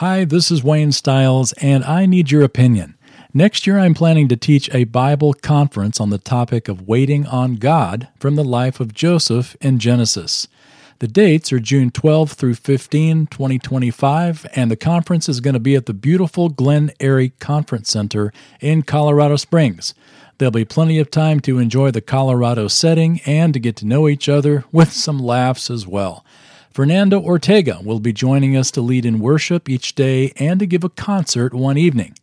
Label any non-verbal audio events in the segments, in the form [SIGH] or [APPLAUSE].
Hi, this is Wayne Stiles, and I need your opinion. Next year, I'm planning to teach a Bible conference on the topic of waiting on God from the life of Joseph in Genesis. The dates are June 12 through 15, 2025, and the conference is going to be at the beautiful Glen Eyrie Conference Center in Colorado Springs. There'll be plenty of time to enjoy the Colorado setting and to get to know each other with some laughs as well. Fernando Ortega will be joining us to lead in worship each day and to give a concert one evening.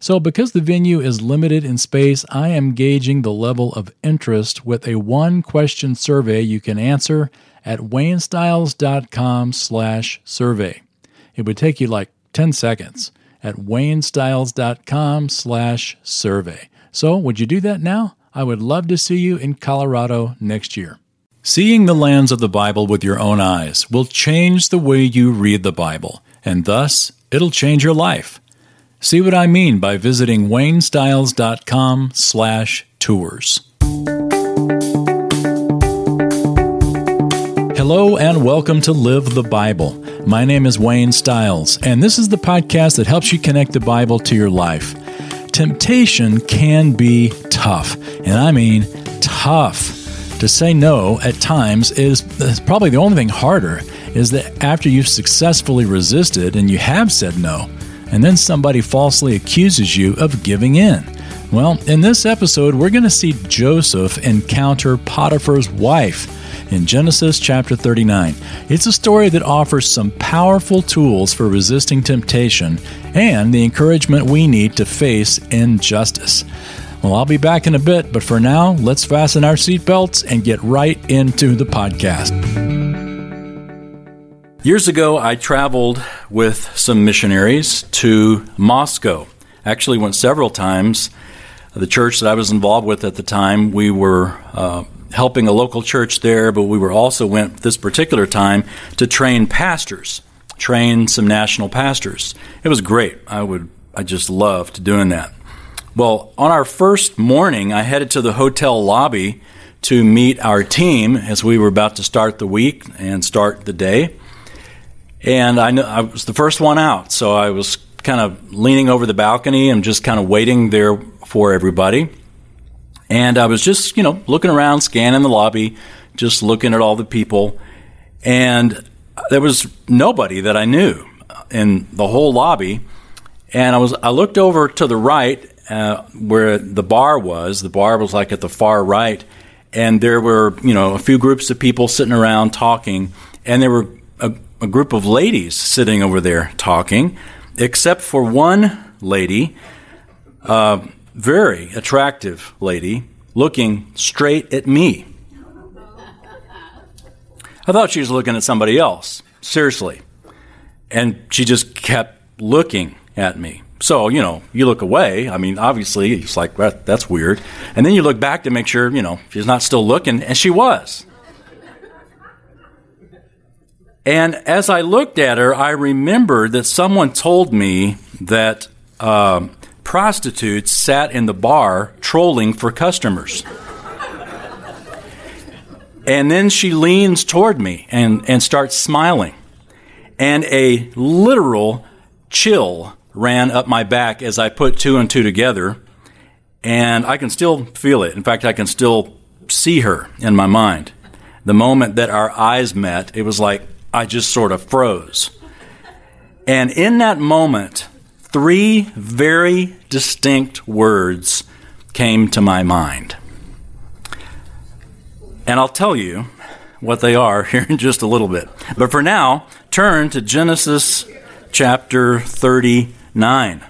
So, because the venue is limited in space, I am gauging the level of interest with a one question survey you can answer at waynestiles.com/survey. It would take you like 10 seconds at waynestiles.com/survey. So, would you do that now? I would love to see you in Colorado next year. Seeing the lands of the Bible with your own eyes will change the way you read the Bible, and thus it'll change your life. See what I mean by visiting waynestiles.com/tours. Hello and welcome to Live the Bible. My name is Wayne Stiles, and this is the podcast that helps you connect the Bible to your life. Temptation can be tough, and I mean tough. To say no at times is, probably the only thing harder is that after you've successfully resisted and you have said no, and then somebody falsely accuses you of giving in. Well, in this episode, we're going to see Joseph encounter Potiphar's wife in Genesis chapter 39. It's a story that offers some powerful tools for resisting temptation and the encouragement we need to face injustice. Well, I'll be back in a bit, but for now, let's fasten our seatbelts and get right into the podcast. Years ago, I traveled with some missionaries to Moscow. Actually, went several times. The church that I was involved with at the time, we were uh, helping a local church there, but we were also went this particular time to train pastors, train some national pastors. It was great. I would, I just loved doing that. Well, on our first morning, I headed to the hotel lobby to meet our team as we were about to start the week and start the day. And I, I was the first one out, so I was kind of leaning over the balcony and just kind of waiting there for everybody. And I was just, you know, looking around, scanning the lobby, just looking at all the people. And there was nobody that I knew in the whole lobby. And I was I looked over to the right uh, where the bar was. The bar was like at the far right, and there were you know a few groups of people sitting around talking, and there were a, a group of ladies sitting over there talking, except for one lady, a very attractive lady, looking straight at me. I thought she was looking at somebody else, seriously. And she just kept looking at me. So, you know, you look away. I mean, obviously, it's like, that, that's weird. And then you look back to make sure, you know, she's not still looking, and she was. And as I looked at her, I remembered that someone told me that uh, prostitutes sat in the bar trolling for customers. and then she leans toward me and, and starts smiling. And a literal chill ran up my back as I put two and two together, and I can still feel it. In fact, I can still see her in my mind. The moment that our eyes met, it was like I just sort of froze. And in that moment, three very distinct words came to my mind. And I'll tell you what they are [LAUGHS] here in just a little bit. But for now, turn to Genesis chapter 30 9.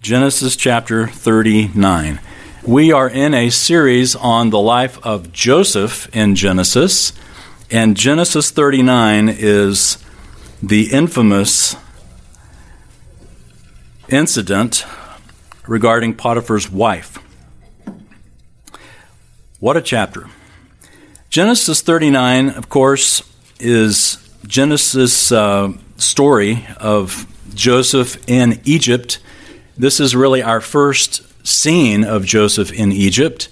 Genesis chapter 39. We are in a series on the life of Joseph in Genesis, and Genesis 39 is the infamous incident regarding Potiphar's wife. What a chapter. Genesis 39, of course, is Genesis' uh, story of Joseph in Egypt. This is really our first scene of Joseph in Egypt.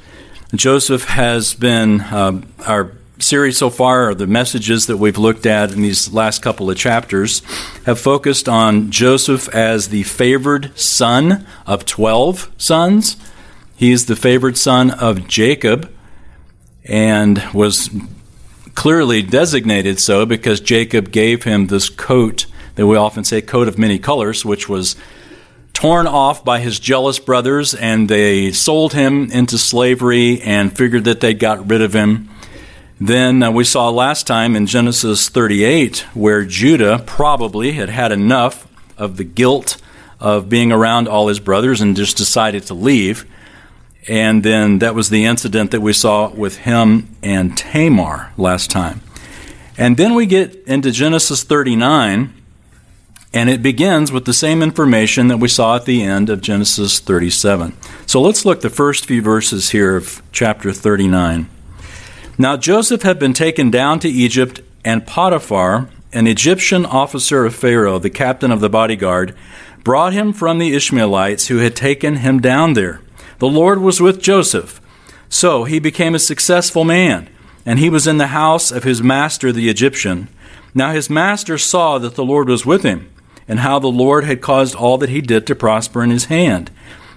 Joseph has been uh, our series so far, the messages that we've looked at in these last couple of chapters, have focused on Joseph as the favored son of 12 sons. He is the favored son of Jacob and was clearly designated so because Jacob gave him this coat that we often say coat of many colors, which was torn off by his jealous brothers, and they sold him into slavery and figured that they'd got rid of him. Then uh, we saw last time in Genesis 38 where Judah probably had had enough of the guilt of being around all his brothers and just decided to leave. And then that was the incident that we saw with him and Tamar last time. And then we get into Genesis 39 and it begins with the same information that we saw at the end of Genesis 37. So let's look the first few verses here of chapter 39. Now Joseph had been taken down to Egypt, and Potiphar, an Egyptian officer of Pharaoh, the captain of the bodyguard, brought him from the Ishmaelites who had taken him down there. The Lord was with Joseph. So he became a successful man, and he was in the house of his master the Egyptian. Now his master saw that the Lord was with him and how the Lord had caused all that he did to prosper in his hand.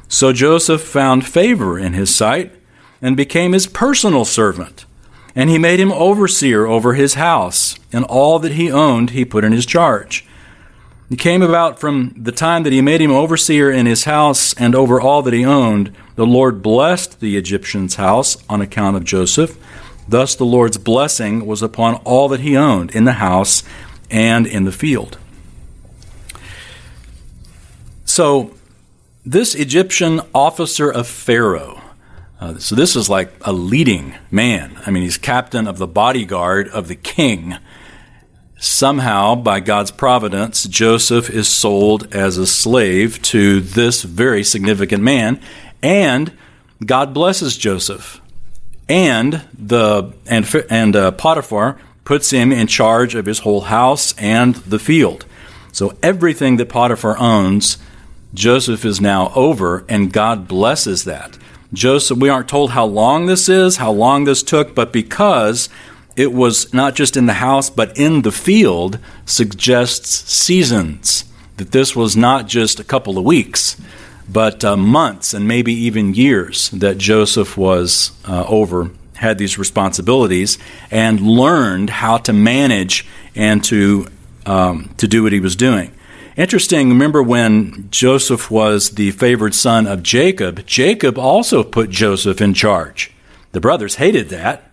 So Joseph found favor in his sight and became his personal servant. And he made him overseer over his house, and all that he owned he put in his charge. It came about from the time that he made him overseer in his house and over all that he owned, the Lord blessed the Egyptian's house on account of Joseph. Thus the Lord's blessing was upon all that he owned in the house and in the field. So, this Egyptian officer of Pharaoh, uh, so this is like a leading man. I mean, he's captain of the bodyguard of the king. Somehow, by God's providence, Joseph is sold as a slave to this very significant man, and God blesses Joseph. And the and and uh, Potiphar puts him in charge of his whole house and the field. So everything that Potiphar owns Joseph is now over, and God blesses that. Joseph, we aren't told how long this is, how long this took, but because it was not just in the house, but in the field, suggests seasons. That this was not just a couple of weeks, but uh, months and maybe even years that Joseph was uh, over, had these responsibilities, and learned how to manage and to, um, to do what he was doing. Interesting, remember when Joseph was the favored son of Jacob, Jacob also put Joseph in charge. The brothers hated that,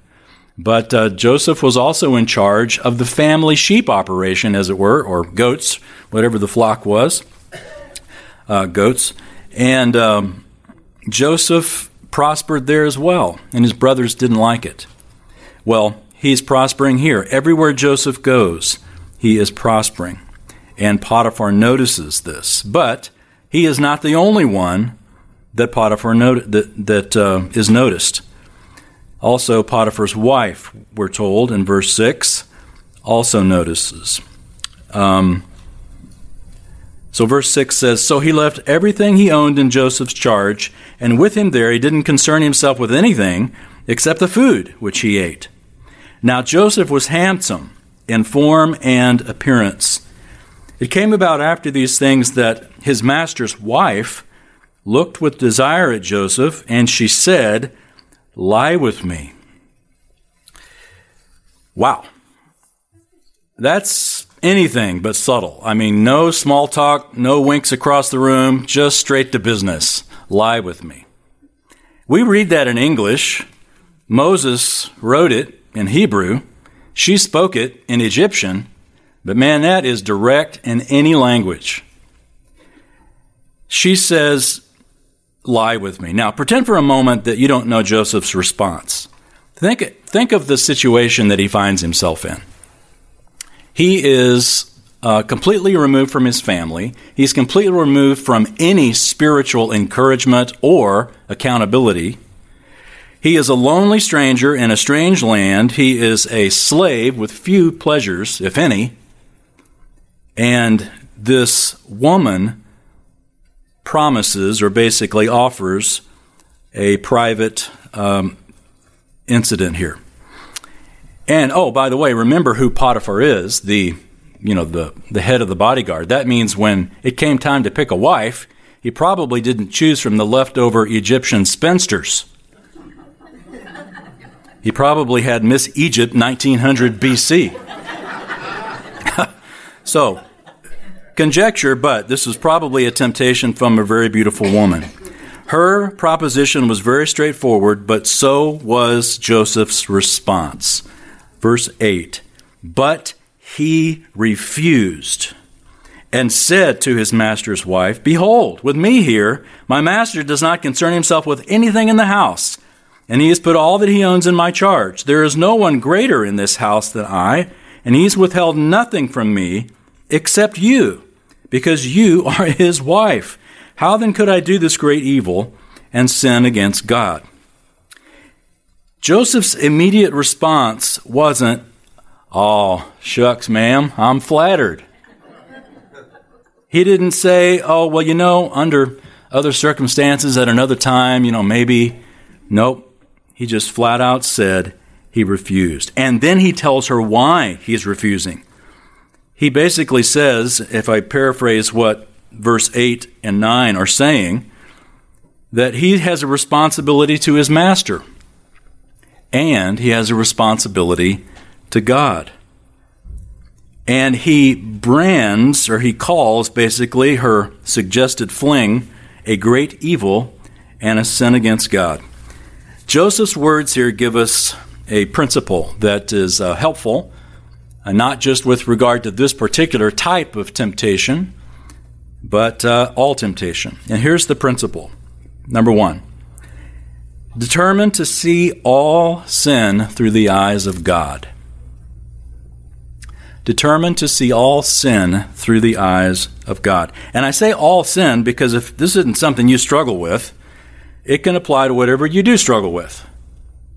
but uh, Joseph was also in charge of the family sheep operation, as it were, or goats, whatever the flock was, uh, goats. And um, Joseph prospered there as well, and his brothers didn't like it. Well, he's prospering here. Everywhere Joseph goes, he is prospering and Potiphar notices this. But he is not the only one that Potiphar not- that, that uh, is noticed. Also, Potiphar's wife, we're told in verse 6, also notices. Um, so, verse 6 says So he left everything he owned in Joseph's charge, and with him there he didn't concern himself with anything except the food which he ate. Now, Joseph was handsome in form and appearance it came about after these things that his master's wife looked with desire at Joseph, and she said, Lie with me. Wow. That's anything but subtle. I mean, no small talk, no winks across the room, just straight to business. Lie with me. We read that in English. Moses wrote it in Hebrew. She spoke it in Egyptian. But man, that is direct in any language. She says, Lie with me. Now, pretend for a moment that you don't know Joseph's response. Think, think of the situation that he finds himself in. He is uh, completely removed from his family. He's completely removed from any spiritual encouragement or accountability. He is a lonely stranger in a strange land. He is a slave with few pleasures, if any. And this woman promises, or basically offers, a private um, incident here. And oh, by the way, remember who Potiphar is, the you know, the, the head of the bodyguard. That means when it came time to pick a wife, he probably didn't choose from the leftover Egyptian spinsters. He probably had Miss Egypt 1900 BC. [LAUGHS] so, conjecture, but this was probably a temptation from a very beautiful woman. Her proposition was very straightforward, but so was Joseph's response. Verse 8 But he refused and said to his master's wife, Behold, with me here, my master does not concern himself with anything in the house, and he has put all that he owns in my charge. There is no one greater in this house than I, and he has withheld nothing from me except you, because you [LAUGHS] are his wife. How then could I do this great evil and sin against God? Joseph's immediate response wasn't, Oh, shucks, ma'am, I'm flattered. He didn't say, oh, well, you know, under other circumstances at another time, you know, maybe. Nope. He just flat out said he refused. And then he tells her why he's refusing. He basically says, if I paraphrase what verse 8 and 9 are saying, that he has a responsibility to his master and he has a responsibility to God. And he brands, or he calls basically her suggested fling, a great evil and a sin against God. Joseph's words here give us a principle that is uh, helpful, uh, not just with regard to this particular type of temptation, but uh, all temptation. And here's the principle number one determine to see all sin through the eyes of God determined to see all sin through the eyes of God. And I say all sin because if this isn't something you struggle with, it can apply to whatever you do struggle with.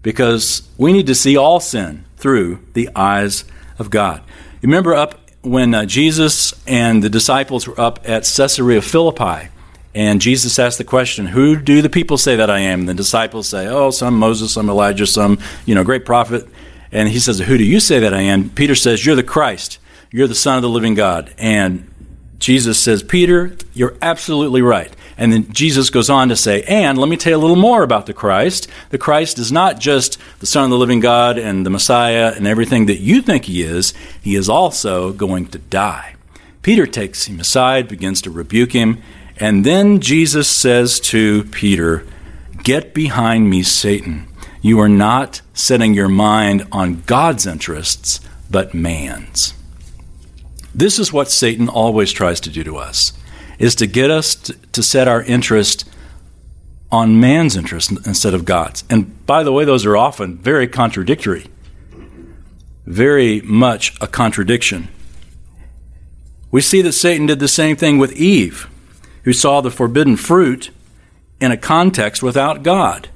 Because we need to see all sin through the eyes of God. You remember up when uh, Jesus and the disciples were up at Caesarea Philippi, and Jesus asked the question, Who do the people say that I am? And the disciples say, Oh, some Moses, some Elijah, some, you know, great prophet. And he says, Who do you say that I am? Peter says, You're the Christ. You're the Son of the living God. And Jesus says, Peter, you're absolutely right. And then Jesus goes on to say, And let me tell you a little more about the Christ. The Christ is not just the Son of the living God and the Messiah and everything that you think he is, he is also going to die. Peter takes him aside, begins to rebuke him, and then Jesus says to Peter, Get behind me, Satan. You are not setting your mind on God's interests, but man's. This is what Satan always tries to do to us, is to get us to, set our interest on man's interest instead of God's. And by the way, those are often very contradictory. Very much a contradiction. We see that Satan did the same thing with Eve, who saw the forbidden fruit in a context without God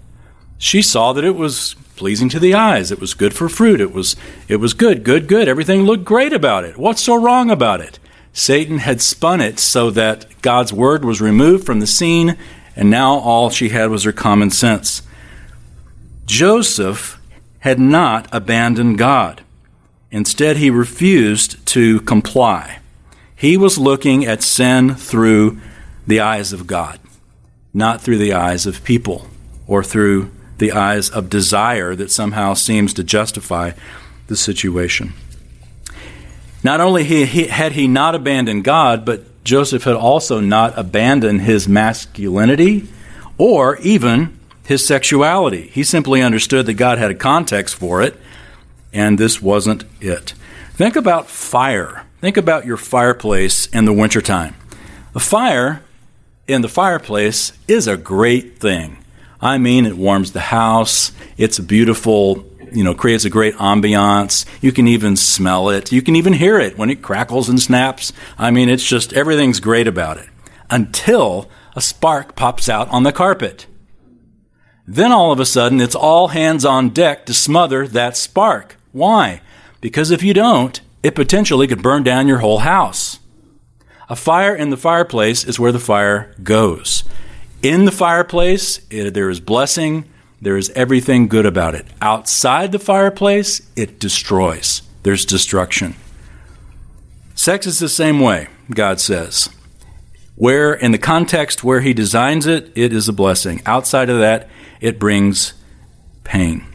she saw that it was pleasing to the eyes. It was good for fruit. It was, it was good, good, good. Everything looked great about it. What's so wrong about it? Satan had spun it so that God's word was removed from the scene, and now all she had was her common sense. Joseph had not abandoned God. Instead, he refused to comply. He was looking at sin through the eyes of God, not through the eyes of people or through the eyes of desire that somehow seems to justify the situation. Not only he, he, had he not abandoned God, but Joseph had also not abandoned his masculinity or even his sexuality. He simply understood that God had a context for it, and this wasn't it. Think about fire. Think about your fireplace in the wintertime. A fire in the fireplace is a great thing. I mean, it warms the house. It's a beautiful, you know, creates a great ambiance. You can even smell it. You can even hear it when it crackles and snaps. I mean, it's just everything's great about it until a spark pops out on the carpet. Then all of a sudden, it's all hands on deck to smother that spark. Why? Because if you don't, it potentially could burn down your whole house. A fire in the fireplace is where the fire goes. In the fireplace, it, there is blessing, there is everything good about it. Outside the fireplace, it destroys. There's destruction. Sex is the same way, God says. Where, in the context where He designs it, it is a blessing. Outside of that, it brings pain.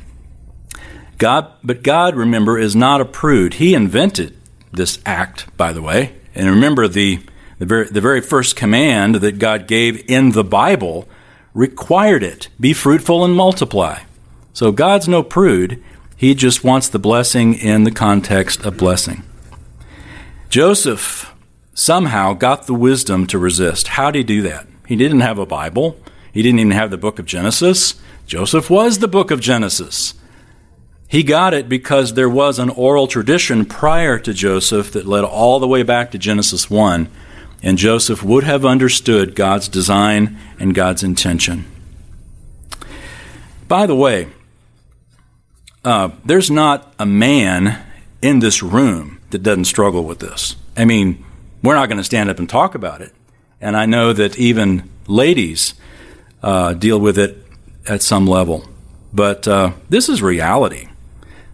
God, but God, remember, is not a prude. He invented this act, by the way. And remember, the, the, very, the very first command that God gave in the Bible required it be fruitful and multiply. So God's no prude. He just wants the blessing in the context of blessing. Joseph somehow got the wisdom to resist. How did he do that? He didn't have a Bible, he didn't even have the book of Genesis. Joseph was the book of Genesis. He got it because there was an oral tradition prior to Joseph that led all the way back to Genesis 1 and Joseph would have understood God's design and God's intention. By the way, uh, there's not a man in this room that doesn't struggle with this. I mean, we're not going to stand up and talk about it. And I know that even ladies uh, deal with it at some level. But uh, this is reality.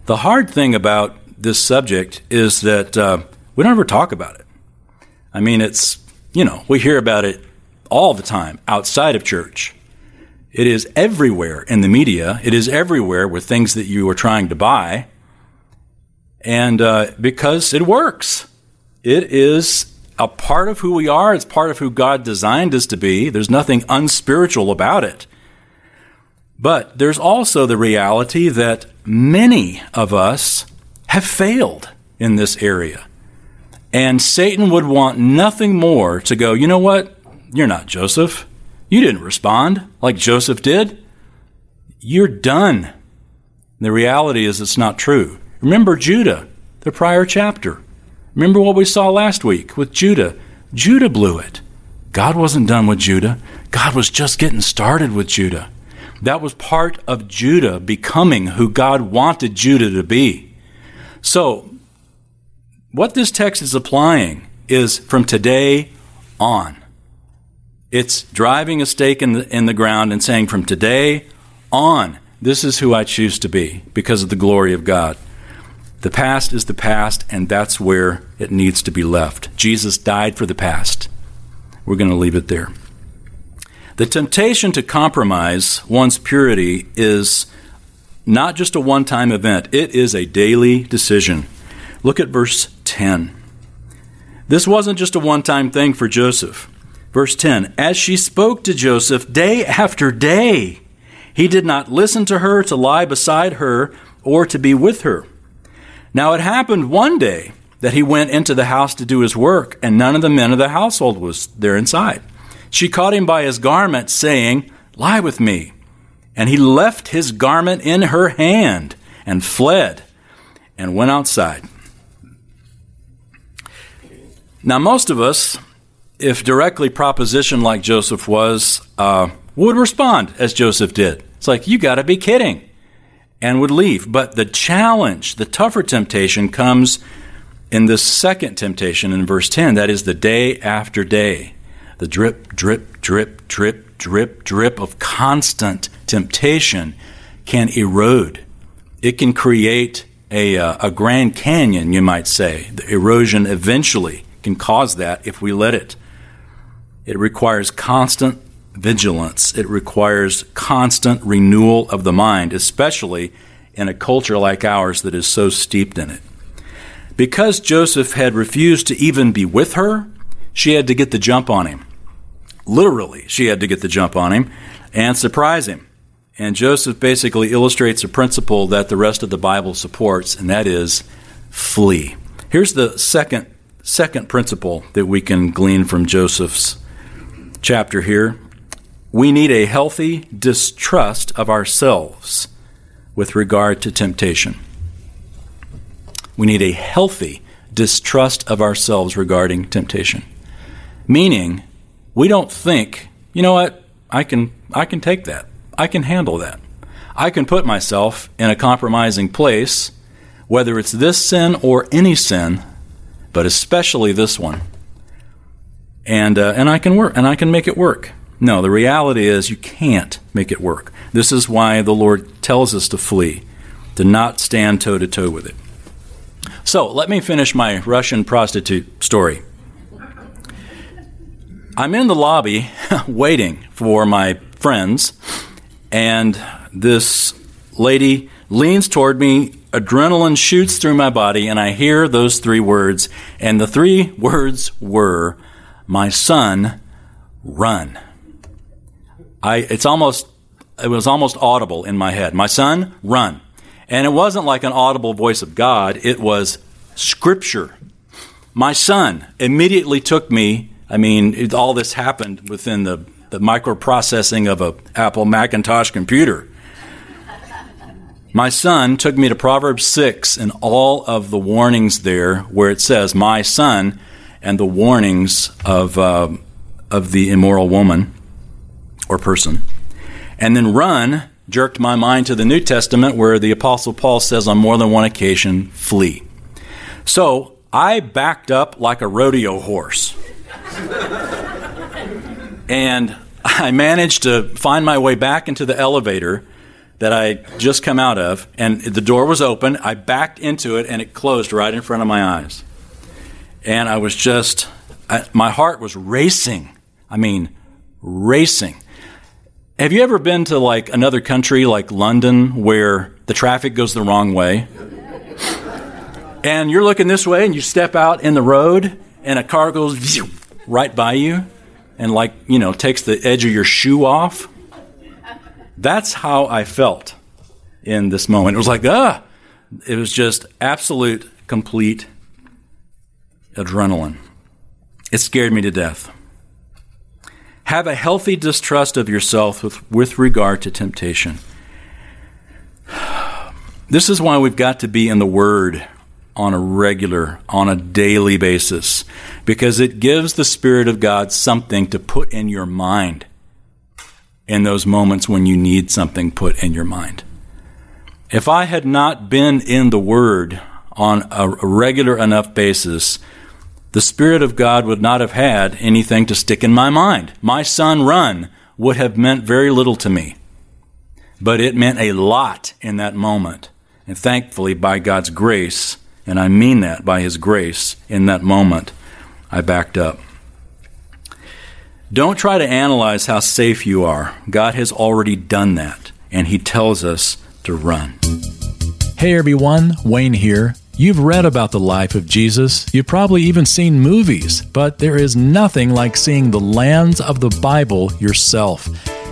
The hard thing about this subject is that uh, we don't ever talk about it. I mean, it's, you know, we hear about it all the time outside of church. It is everywhere in the media. It is everywhere with things that you are trying to buy. And uh, because it works, it is a part of who we are. It's part of who God designed us to be. There's nothing unspiritual about it. But there's also the reality that many of us have failed in this area. And Satan would want nothing more to go, you know what? You're not Joseph. You didn't respond like Joseph did. You're done. The reality is it's not true. Remember Judah, the prior chapter. Remember what we saw last week with Judah. Judah blew it. God wasn't done with Judah. God was just getting started with Judah. That was part of Judah becoming who God wanted Judah to be. So, what this text is applying is from today on. It's driving a stake in the, in the ground and saying, from today on, this is who I choose to be because of the glory of God. The past is the past, and that's where it needs to be left. Jesus died for the past. We're going to leave it there. The temptation to compromise one's purity is not just a one time event, it is a daily decision. Look at verse 10. This wasn't just a one time thing for Joseph. Verse 10 As she spoke to Joseph day after day, he did not listen to her to lie beside her or to be with her. Now it happened one day that he went into the house to do his work, and none of the men of the household was there inside. She caught him by his garment, saying, Lie with me. And he left his garment in her hand and fled and went outside. Now, most of us, if directly propositioned like Joseph was, uh, would respond as Joseph did. It's like, you got to be kidding, and would leave. But the challenge, the tougher temptation, comes in the second temptation in verse 10 that is the day after day. The drip, drip, drip, drip, drip, drip of constant temptation can erode. It can create a, uh, a Grand Canyon, you might say. The erosion eventually can cause that if we let it. It requires constant vigilance, it requires constant renewal of the mind, especially in a culture like ours that is so steeped in it. Because Joseph had refused to even be with her, she had to get the jump on him. Literally, she had to get the jump on him and surprise him. And Joseph basically illustrates a principle that the rest of the Bible supports, and that is flee. Here's the second second principle that we can glean from Joseph's chapter here. We need a healthy distrust of ourselves with regard to temptation. We need a healthy distrust of ourselves regarding temptation. Meaning, we don't think, you know what, I can I can take that. I can handle that. I can put myself in a compromising place, whether it's this sin or any sin, but especially this one. And, uh, and I can work, and I can make it work. No, the reality is you can't make it work. This is why the Lord tells us to flee, to not stand toe to toe with it. So let me finish my Russian prostitute story. I'm in the lobby [LAUGHS] waiting for my friends, and this lady leans toward me. Adrenaline shoots through my body, and I hear those three words. And the three [LAUGHS] words were, My son, run. I, it's almost, it was almost audible in my head. My son, run. And it wasn't like an audible voice of God, it was scripture. My son immediately took me, I mean, it, all this happened within the, the microprocessing of a Apple Macintosh computer. My son took me to Proverbs 6 and all of the warnings there where it says, My son, and the warnings of, uh, of the immoral woman or person. And then run jerked my mind to the New Testament where the Apostle Paul says on more than one occasion, flee. So I backed up like a rodeo horse. and I managed to find my way back into the elevator that I just come out of, and the door was open. I backed into it, and it closed right in front of my eyes. And I was just, I, my heart was racing. I mean, racing. Have you ever been to like another country like London where the traffic goes the wrong way? and you're looking this way, and you step out in the road, and a car goes [LAUGHS] right by you, and like, you know, takes the edge of your shoe off? That's how I felt in this moment. It was like, ah, it was just absolute, complete adrenaline. It scared me to death. Have a healthy distrust of yourself with, with regard to temptation. [SIGHS] This is why we've got to be in the Word on a regular, on a daily basis, because it gives the Spirit of God something to put in your mind in those moments when you need something put in your mind. If I had not been in the Word on a regular enough basis, the Spirit of God would not have had anything to stick in my mind. My son run would have meant very little to me, but it meant a lot in that moment. And thankfully, by God's grace, and I mean that by His grace, in that moment, I backed up. Don't try to analyze how safe you are. God has already done that, and He tells us to run. Hey everyone, Wayne here. You've read about the life of Jesus, you've probably even seen movies, but there is nothing like seeing the lands of the Bible yourself.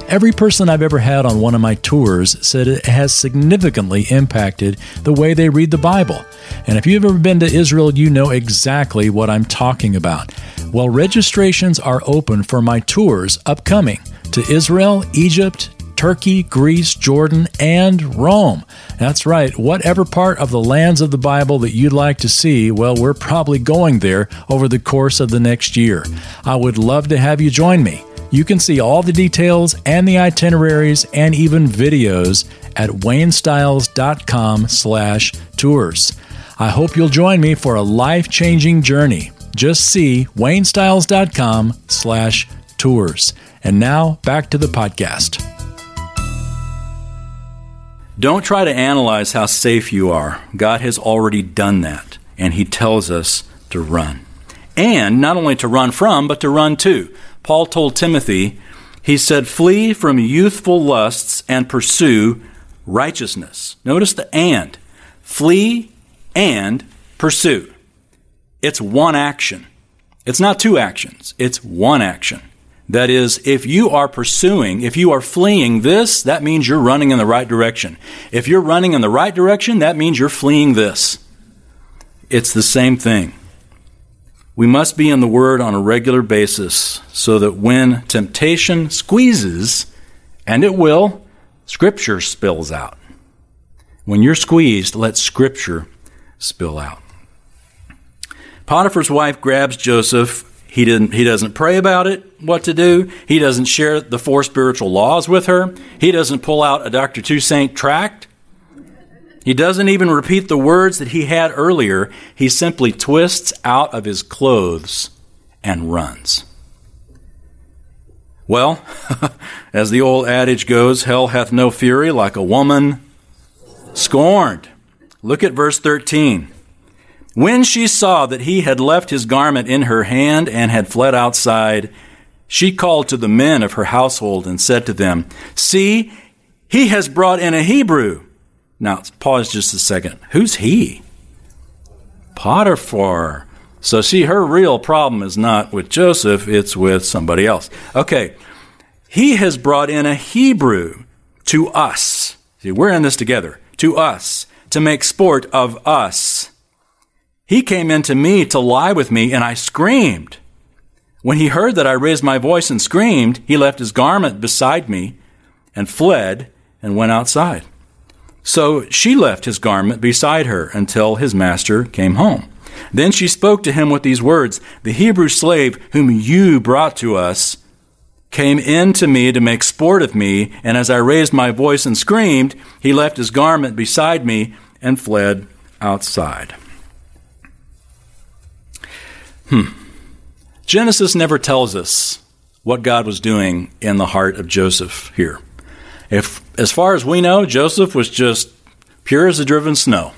Every person I've ever had on one of my tours said it has significantly impacted the way they read the Bible. And if you've ever been to Israel, you know exactly what I'm talking about. Well, registrations are open for my tours upcoming to Israel, Egypt, Turkey, Greece, Jordan, and Rome. That's right, whatever part of the lands of the Bible that you'd like to see, well, we're probably going there over the course of the next year. I would love to have you join me. You can see all the details and the itineraries and even videos at waynestiles.com slash tours. I hope you'll join me for a life-changing journey. Just see waynestiles.com slash tours. And now back to the podcast. Don't try to analyze how safe you are. God has already done that, and He tells us to run. And not only to run from, but to run to. Paul told Timothy, he said, Flee from youthful lusts and pursue righteousness. Notice the and. Flee and pursue. It's one action. It's not two actions, it's one action. That is, if you are pursuing, if you are fleeing this, that means you're running in the right direction. If you're running in the right direction, that means you're fleeing this. It's the same thing. We must be in the Word on a regular basis so that when temptation squeezes, and it will, Scripture spills out. When you're squeezed, let Scripture spill out. Potiphar's wife grabs Joseph. He, didn't, he doesn't pray about it, what to do. He doesn't share the four spiritual laws with her. He doesn't pull out a Dr. Toussaint tract. He doesn't even repeat the words that he had earlier. He simply twists out of his clothes and runs. Well, [LAUGHS] as the old adage goes, hell hath no fury like a woman scorned. Look at verse 13. When she saw that he had left his garment in her hand and had fled outside, she called to the men of her household and said to them, See, he has brought in a Hebrew. Now, pause just a second. Who's he? Potiphar. So, see, her real problem is not with Joseph, it's with somebody else. Okay, he has brought in a Hebrew to us. See, we're in this together. To us, to make sport of us. He came in to me to lie with me, and I screamed. When he heard that I raised my voice and screamed, he left his garment beside me and fled and went outside. So she left his garment beside her until his master came home. Then she spoke to him with these words The Hebrew slave whom you brought to us came in to me to make sport of me, and as I raised my voice and screamed, he left his garment beside me and fled outside. Hmm. Genesis never tells us what God was doing in the heart of Joseph here. If, as far as we know, Joseph was just pure as the driven snow.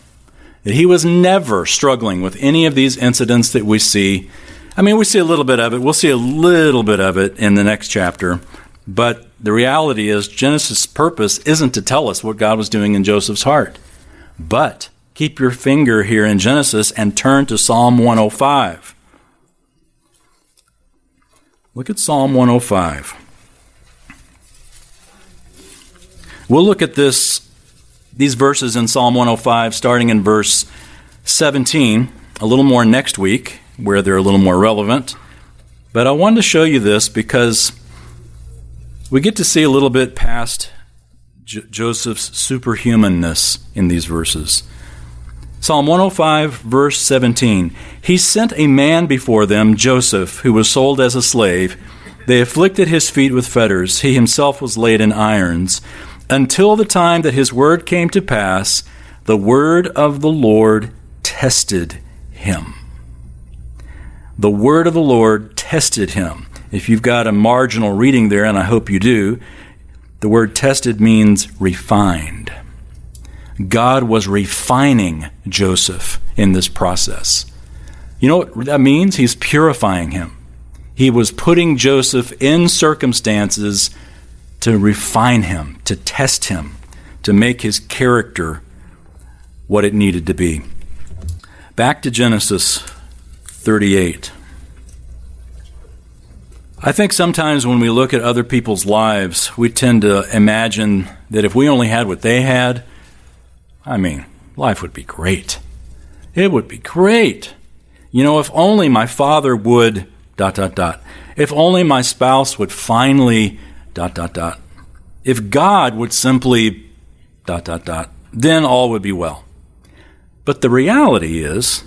That he was never struggling with any of these incidents that we see. I mean, we see a little bit of it. We'll see a little bit of it in the next chapter. But the reality is, Genesis' purpose isn't to tell us what God was doing in Joseph's heart. But keep your finger here in Genesis and turn to Psalm 105. Look at Psalm 105. We'll look at this these verses in Psalm 105 starting in verse 17 a little more next week where they're a little more relevant. But I wanted to show you this because we get to see a little bit past J- Joseph's superhumanness in these verses. Psalm 105, verse 17. He sent a man before them, Joseph, who was sold as a slave. They afflicted his feet with fetters. He himself was laid in irons. Until the time that his word came to pass, the word of the Lord tested him. The word of the Lord tested him. If you've got a marginal reading there, and I hope you do, the word tested means refined. God was refining Joseph in this process. You know what that means? He's purifying him. He was putting Joseph in circumstances to refine him, to test him, to make his character what it needed to be. Back to Genesis 38. I think sometimes when we look at other people's lives, we tend to imagine that if we only had what they had, I mean, life would be great. It would be great. You know, if only my father would, dot, dot, dot. If only my spouse would finally, dot, dot, dot. If God would simply, dot, dot, dot, then all would be well. But the reality is,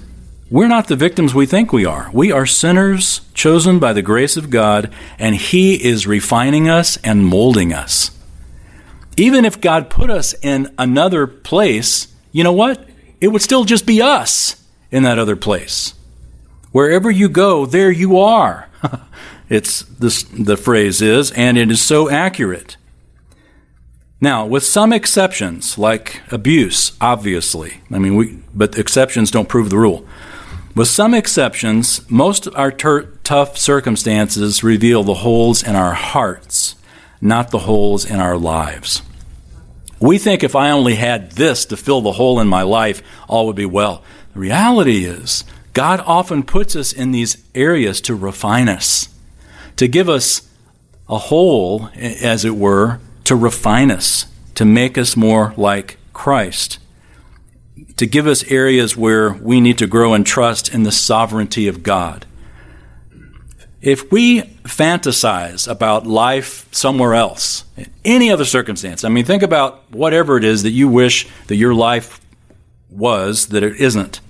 we're not the victims we think we are. We are sinners chosen by the grace of God, and He is refining us and molding us even if God put us in another place, you know what? It would still just be us in that other place. Wherever you go, there you are. [LAUGHS] it's this, the phrase is, and it is so accurate. Now, with some exceptions, like abuse, obviously. I mean, we, but exceptions don't prove the rule. With some exceptions, most of our ter- tough circumstances reveal the holes in our hearts not the holes in our lives. We think if I only had this to fill the hole in my life, all would be well. The reality is, God often puts us in these areas to refine us, to give us a hole, as it were, to refine us, to make us more like Christ, to give us areas where we need to grow and trust in the sovereignty of God. If we fantasize about life somewhere else, in any other circumstance, I mean, think about whatever it is that you wish that your life was that it isn't.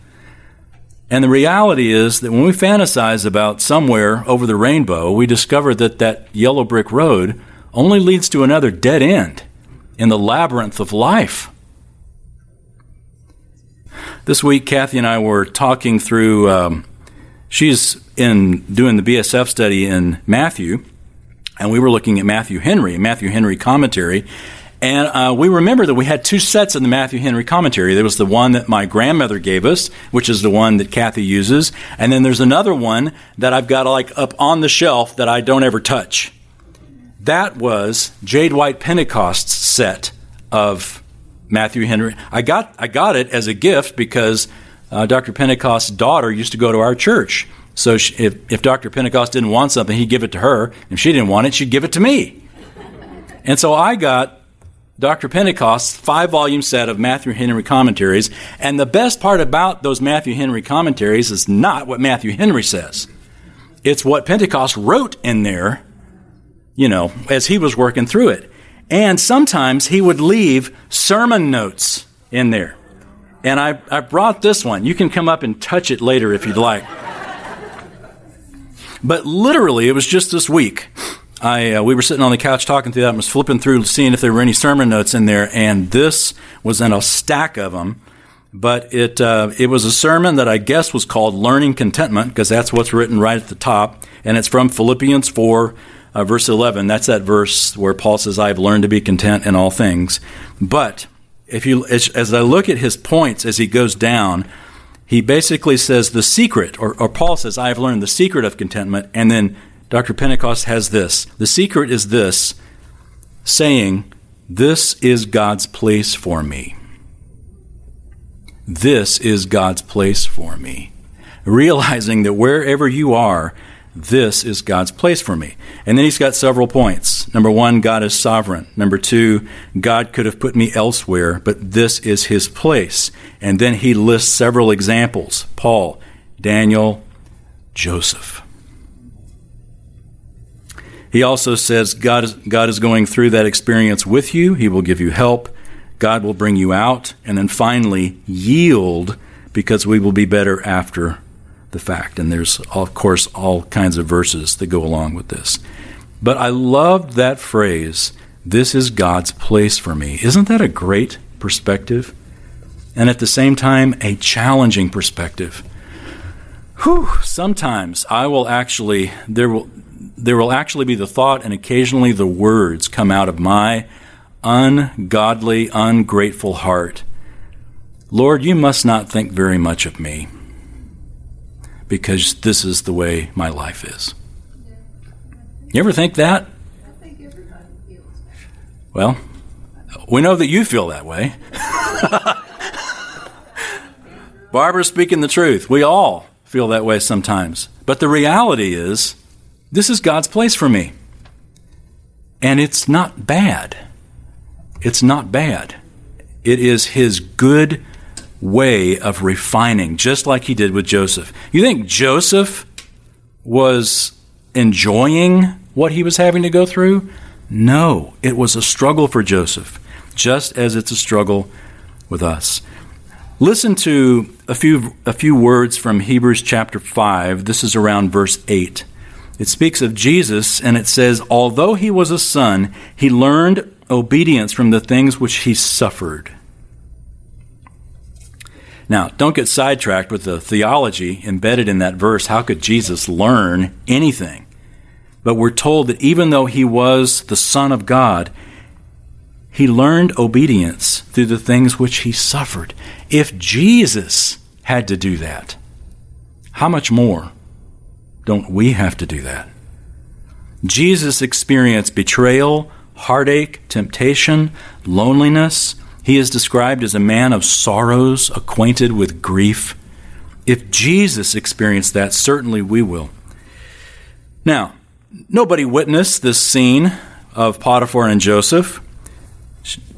And the reality is that when we fantasize about somewhere over the rainbow, we discover that that yellow brick road only leads to another dead end in the labyrinth of life. This week, Kathy and I were talking through um, she's in doing the BSF study in Matthew, and we were looking at Matthew Henry, Matthew Henry commentary. And uh, we remember that we had two sets of the Matthew Henry commentary. There was the one that my grandmother gave us, which is the one that Kathy uses. And then there's another one that I've got like up on the shelf that I don't ever touch. That was J. Dwight Pentecost's set of Matthew Henry. I got, I got it as a gift because uh, Dr. Pentecost's daughter used to go to our church. So she, if, if Dr. Pentecost didn't want something, he'd give it to her. If she didn't want it, she'd give it to me. And so I got Dr. Pentecost's five volume set of Matthew Henry commentaries. And the best part about those Matthew Henry commentaries is not what Matthew Henry says, it's what Pentecost wrote in there, you know, as he was working through it. And sometimes he would leave sermon notes in there. And I, I brought this one. You can come up and touch it later if you'd like. But literally, it was just this week. I, uh, we were sitting on the couch talking through that and was flipping through, seeing if there were any sermon notes in there, and this was in a stack of them. But it, uh, it was a sermon that I guess was called Learning Contentment, because that's what's written right at the top. And it's from Philippians 4, uh, verse 11. That's that verse where Paul says, I have learned to be content in all things. But if you, as, as I look at his points as he goes down, he basically says the secret, or, or Paul says, I have learned the secret of contentment, and then Dr. Pentecost has this. The secret is this saying, This is God's place for me. This is God's place for me. Realizing that wherever you are, this is God's place for me. And then he's got several points. Number one, God is sovereign. Number two, God could have put me elsewhere, but this is his place. And then he lists several examples Paul, Daniel, Joseph. He also says God is, God is going through that experience with you. He will give you help. God will bring you out. And then finally, yield because we will be better after the fact. And there's, of course, all kinds of verses that go along with this. But I loved that phrase, this is God's place for me. Isn't that a great perspective? And at the same time, a challenging perspective. Whew, sometimes I will actually, there will, there will actually be the thought and occasionally the words come out of my ungodly, ungrateful heart Lord, you must not think very much of me because this is the way my life is. You ever think that? Well, we know that you feel that way. [LAUGHS] Barbara's speaking the truth. We all feel that way sometimes. But the reality is, this is God's place for me. And it's not bad. It's not bad. It is His good way of refining, just like He did with Joseph. You think Joseph was enjoying what he was having to go through? No, it was a struggle for Joseph, just as it's a struggle with us. Listen to a few, a few words from Hebrews chapter 5. This is around verse 8. It speaks of Jesus, and it says, Although he was a son, he learned obedience from the things which he suffered. Now, don't get sidetracked with the theology embedded in that verse. How could Jesus learn anything? But we're told that even though he was the Son of God, he learned obedience through the things which he suffered. If Jesus had to do that, how much more don't we have to do that? Jesus experienced betrayal, heartache, temptation, loneliness. He is described as a man of sorrows, acquainted with grief. If Jesus experienced that, certainly we will. Now, nobody witnessed this scene of Potiphar and Joseph,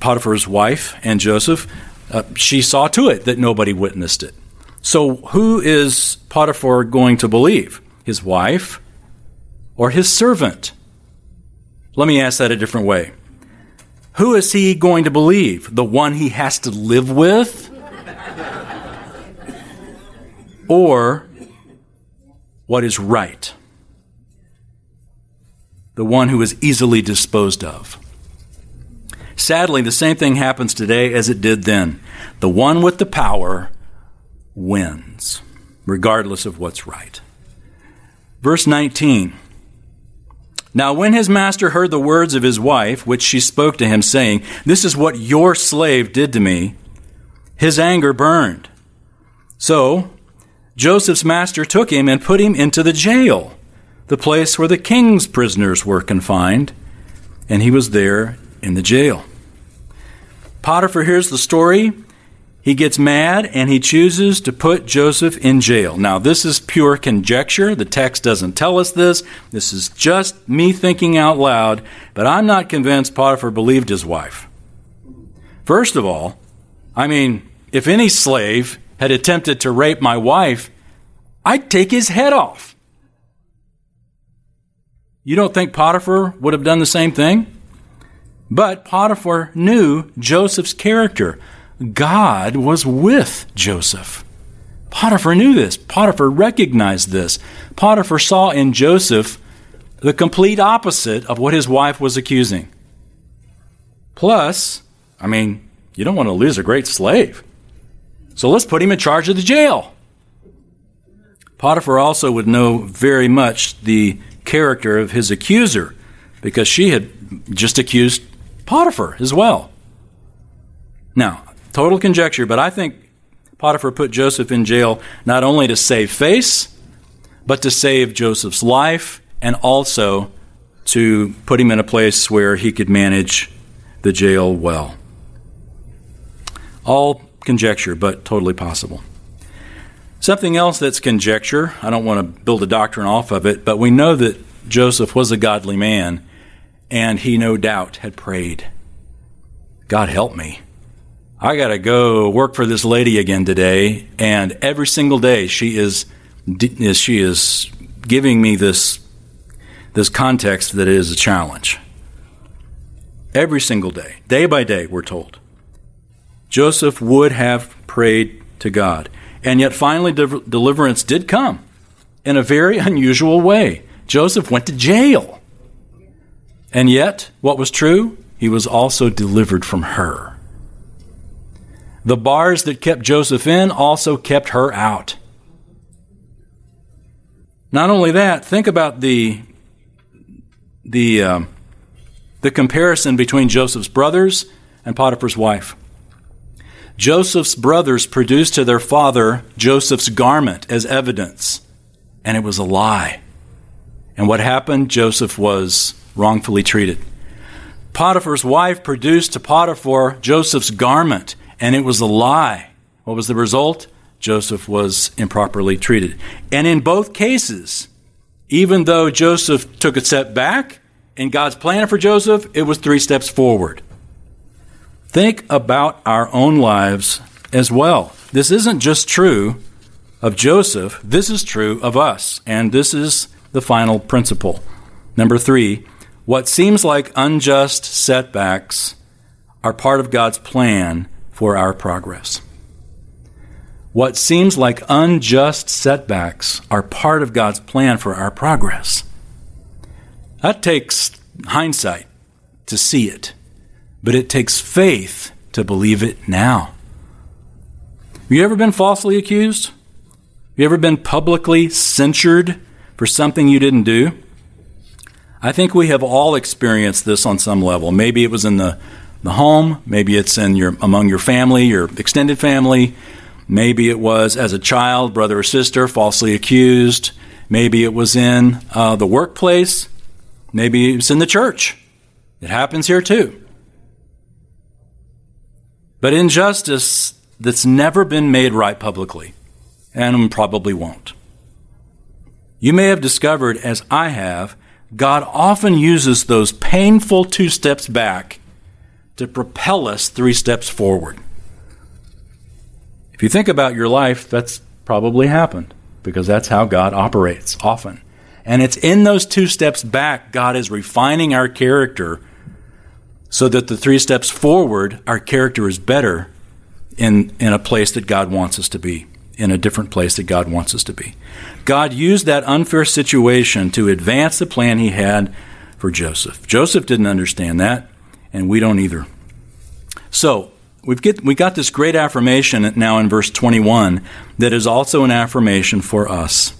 Potiphar's wife and Joseph. Uh, she saw to it that nobody witnessed it. So, who is Potiphar going to believe? his wife, or his servant? Let me ask that a different way. Who is he going to believe? The one he has to live with? Or what is right? The one who is easily disposed of. Sadly, the same thing happens today as it did then. The one with the power wins, regardless of what's right. Verse 19 Now, when his master heard the words of his wife, which she spoke to him, saying, This is what your slave did to me, his anger burned. So, Joseph's master took him and put him into the jail, the place where the king's prisoners were confined, and he was there in the jail. Potiphar hears the story he gets mad and he chooses to put Joseph in jail. Now, this is pure conjecture. The text doesn't tell us this. This is just me thinking out loud, but I'm not convinced Potiphar believed his wife. First of all, I mean, if any slave had attempted to rape my wife, I'd take his head off. You don't think Potiphar would have done the same thing? But Potiphar knew Joseph's character. God was with Joseph. Potiphar knew this. Potiphar recognized this. Potiphar saw in Joseph the complete opposite of what his wife was accusing. Plus, I mean, you don't want to lose a great slave. So let's put him in charge of the jail. Potiphar also would know very much the character of his accuser because she had just accused Potiphar as well. Now, Total conjecture, but I think Potiphar put Joseph in jail not only to save face, but to save Joseph's life and also to put him in a place where he could manage the jail well. All conjecture, but totally possible. Something else that's conjecture, I don't want to build a doctrine off of it, but we know that Joseph was a godly man, and he no doubt had prayed, God help me. I got to go work for this lady again today, and every single day she is she is giving me this this context that is a challenge. Every single day, day by day, we're told. Joseph would have prayed to God, and yet finally de- deliverance did come in a very unusual way. Joseph went to jail. And yet, what was true? He was also delivered from her. The bars that kept Joseph in also kept her out. Not only that, think about the the um, the comparison between Joseph's brothers and Potiphar's wife. Joseph's brothers produced to their father Joseph's garment as evidence, and it was a lie. And what happened? Joseph was wrongfully treated. Potiphar's wife produced to Potiphar Joseph's garment, and it was a lie. What was the result? Joseph was improperly treated. And in both cases, even though Joseph took a step back in God's plan for Joseph, it was three steps forward. Think about our own lives as well. This isn't just true of Joseph, this is true of us. And this is the final principle. Number three, what seems like unjust setbacks are part of God's plan for our progress. What seems like unjust setbacks are part of God's plan for our progress. That takes hindsight to see it, but it takes faith to believe it now. Have you ever been falsely accused? Have you ever been publicly censured for something you didn't do? I think we have all experienced this on some level. Maybe it was in the the home, maybe it's in your among your family, your extended family, maybe it was as a child, brother or sister, falsely accused, maybe it was in uh, the workplace, maybe it's in the church. It happens here too. But injustice that's never been made right publicly, and probably won't. You may have discovered, as I have, God often uses those painful two steps back to propel us three steps forward. If you think about your life, that's probably happened because that's how God operates often. And it's in those two steps back, God is refining our character so that the three steps forward, our character is better in, in a place that God wants us to be, in a different place that God wants us to be. God used that unfair situation to advance the plan he had for Joseph. Joseph didn't understand that and we don't either. So, we've get, we got this great affirmation now in verse 21 that is also an affirmation for us.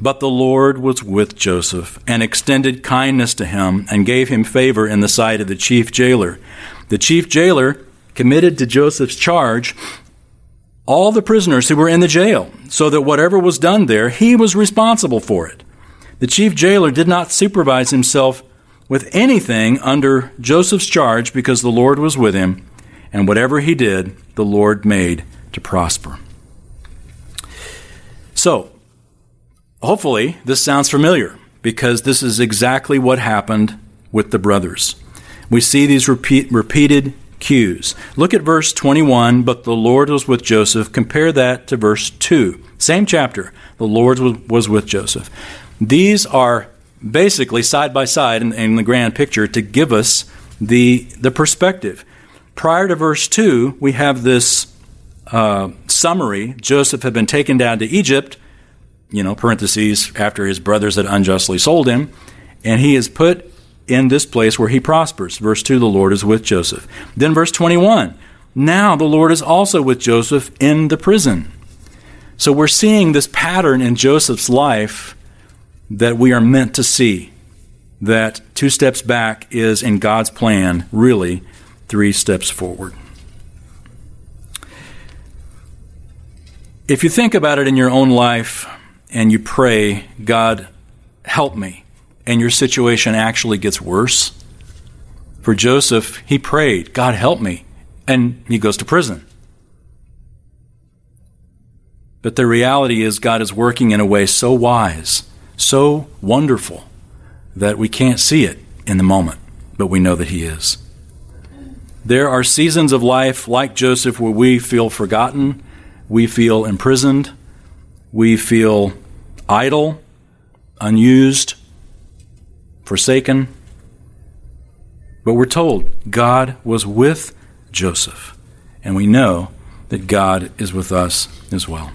But the Lord was with Joseph and extended kindness to him and gave him favor in the sight of the chief jailer. The chief jailer committed to Joseph's charge all the prisoners who were in the jail, so that whatever was done there, he was responsible for it. The chief jailer did not supervise himself with anything under Joseph's charge because the Lord was with him, and whatever he did, the Lord made to prosper. So, hopefully, this sounds familiar because this is exactly what happened with the brothers. We see these repeat, repeated cues. Look at verse 21, but the Lord was with Joseph. Compare that to verse 2. Same chapter. The Lord was with Joseph. These are basically side by side in, in the grand picture to give us the, the perspective. Prior to verse 2, we have this uh, summary Joseph had been taken down to Egypt, you know, parentheses, after his brothers had unjustly sold him, and he is put in this place where he prospers. Verse 2, the Lord is with Joseph. Then verse 21, now the Lord is also with Joseph in the prison. So we're seeing this pattern in Joseph's life that we are meant to see. That two steps back is in God's plan, really three steps forward. If you think about it in your own life and you pray, God, help me, and your situation actually gets worse, for Joseph, he prayed, God, help me, and he goes to prison. But the reality is, God is working in a way so wise, so wonderful, that we can't see it in the moment, but we know that He is. There are seasons of life like Joseph where we feel forgotten we feel imprisoned, we feel idle, unused, forsaken. But we're told God was with Joseph, and we know that God is with us as well.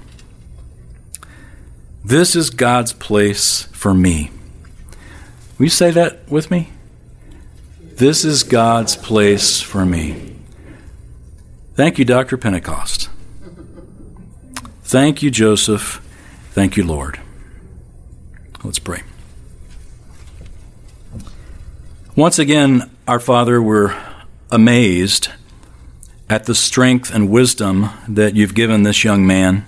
This is God's place for me. Will you say that with me? This is God's place for me. Thank you, Dr. Pentecost. Thank you, Joseph. Thank you, Lord. Let's pray. Once again, our Father, we're amazed at the strength and wisdom that you've given this young man.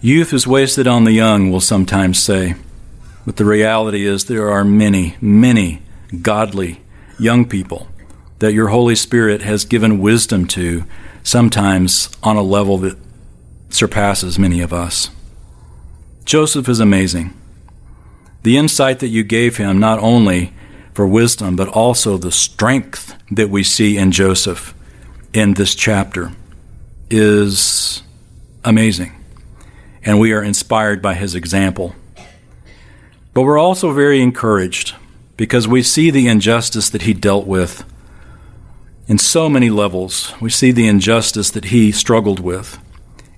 Youth is wasted on the young, we'll sometimes say. But the reality is, there are many, many godly young people that your Holy Spirit has given wisdom to sometimes on a level that surpasses many of us. Joseph is amazing. The insight that you gave him, not only for wisdom, but also the strength that we see in Joseph in this chapter, is amazing. And we are inspired by his example. But we're also very encouraged because we see the injustice that he dealt with in so many levels. We see the injustice that he struggled with,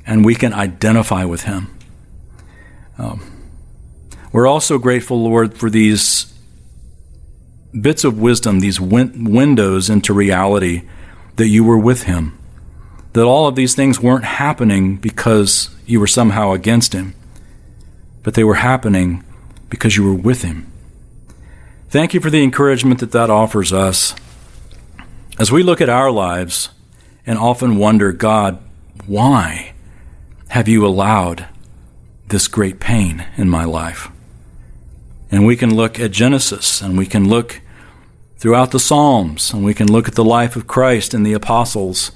and we can identify with him. Um, we're also grateful, Lord, for these bits of wisdom, these win- windows into reality that you were with him. That all of these things weren't happening because you were somehow against him, but they were happening because you were with him. Thank you for the encouragement that that offers us as we look at our lives and often wonder, God, why have you allowed this great pain in my life? And we can look at Genesis and we can look throughout the Psalms and we can look at the life of Christ and the apostles.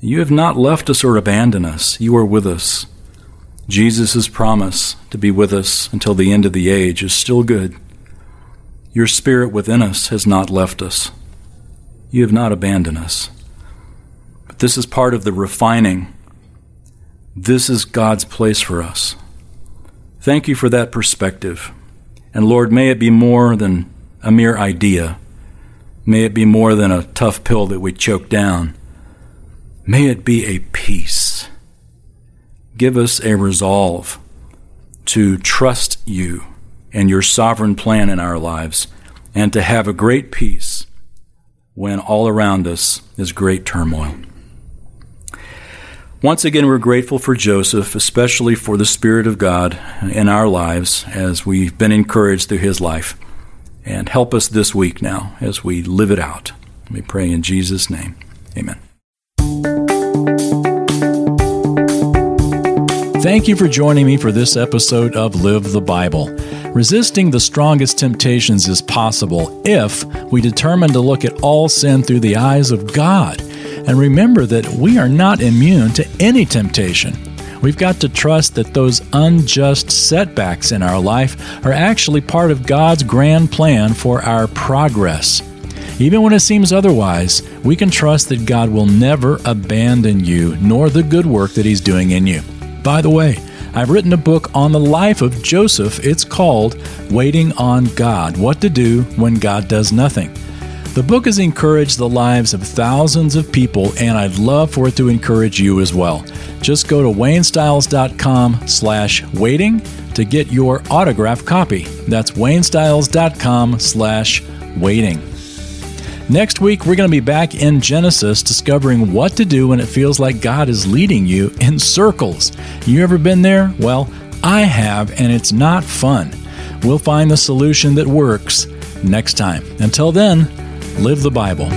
You have not left us or abandoned us. You are with us. Jesus' promise to be with us until the end of the age is still good. Your spirit within us has not left us. You have not abandoned us. But this is part of the refining. This is God's place for us. Thank you for that perspective. And Lord, may it be more than a mere idea. May it be more than a tough pill that we choke down. May it be a peace. Give us a resolve to trust you and your sovereign plan in our lives and to have a great peace when all around us is great turmoil. Once again, we're grateful for Joseph, especially for the Spirit of God in our lives as we've been encouraged through his life. And help us this week now as we live it out. We pray in Jesus' name. Amen. Thank you for joining me for this episode of Live the Bible. Resisting the strongest temptations is possible if we determine to look at all sin through the eyes of God and remember that we are not immune to any temptation. We've got to trust that those unjust setbacks in our life are actually part of God's grand plan for our progress. Even when it seems otherwise, we can trust that God will never abandon you, nor the good work that He's doing in you. By the way, I've written a book on the life of Joseph. It's called Waiting on God What to Do When God Does Nothing. The book has encouraged the lives of thousands of people, and I'd love for it to encourage you as well. Just go to waynestiles.com slash waiting to get your autograph copy. That's waynestiles.com slash waiting. Next week, we're going to be back in Genesis discovering what to do when it feels like God is leading you in circles. You ever been there? Well, I have, and it's not fun. We'll find the solution that works next time. Until then, live the Bible.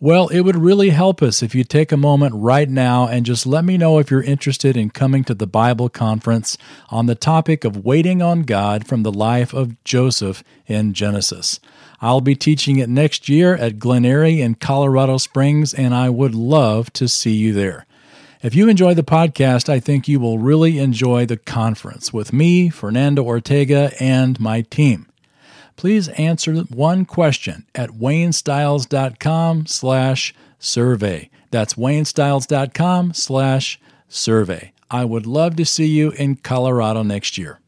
Well, it would really help us if you take a moment right now and just let me know if you're interested in coming to the Bible conference on the topic of waiting on God from the life of Joseph in Genesis. I'll be teaching it next year at Glen Eyrie in Colorado Springs, and I would love to see you there. If you enjoy the podcast, I think you will really enjoy the conference with me, Fernando Ortega, and my team please answer one question at waynestiles.com slash survey. That's waynestiles.com slash survey. I would love to see you in Colorado next year.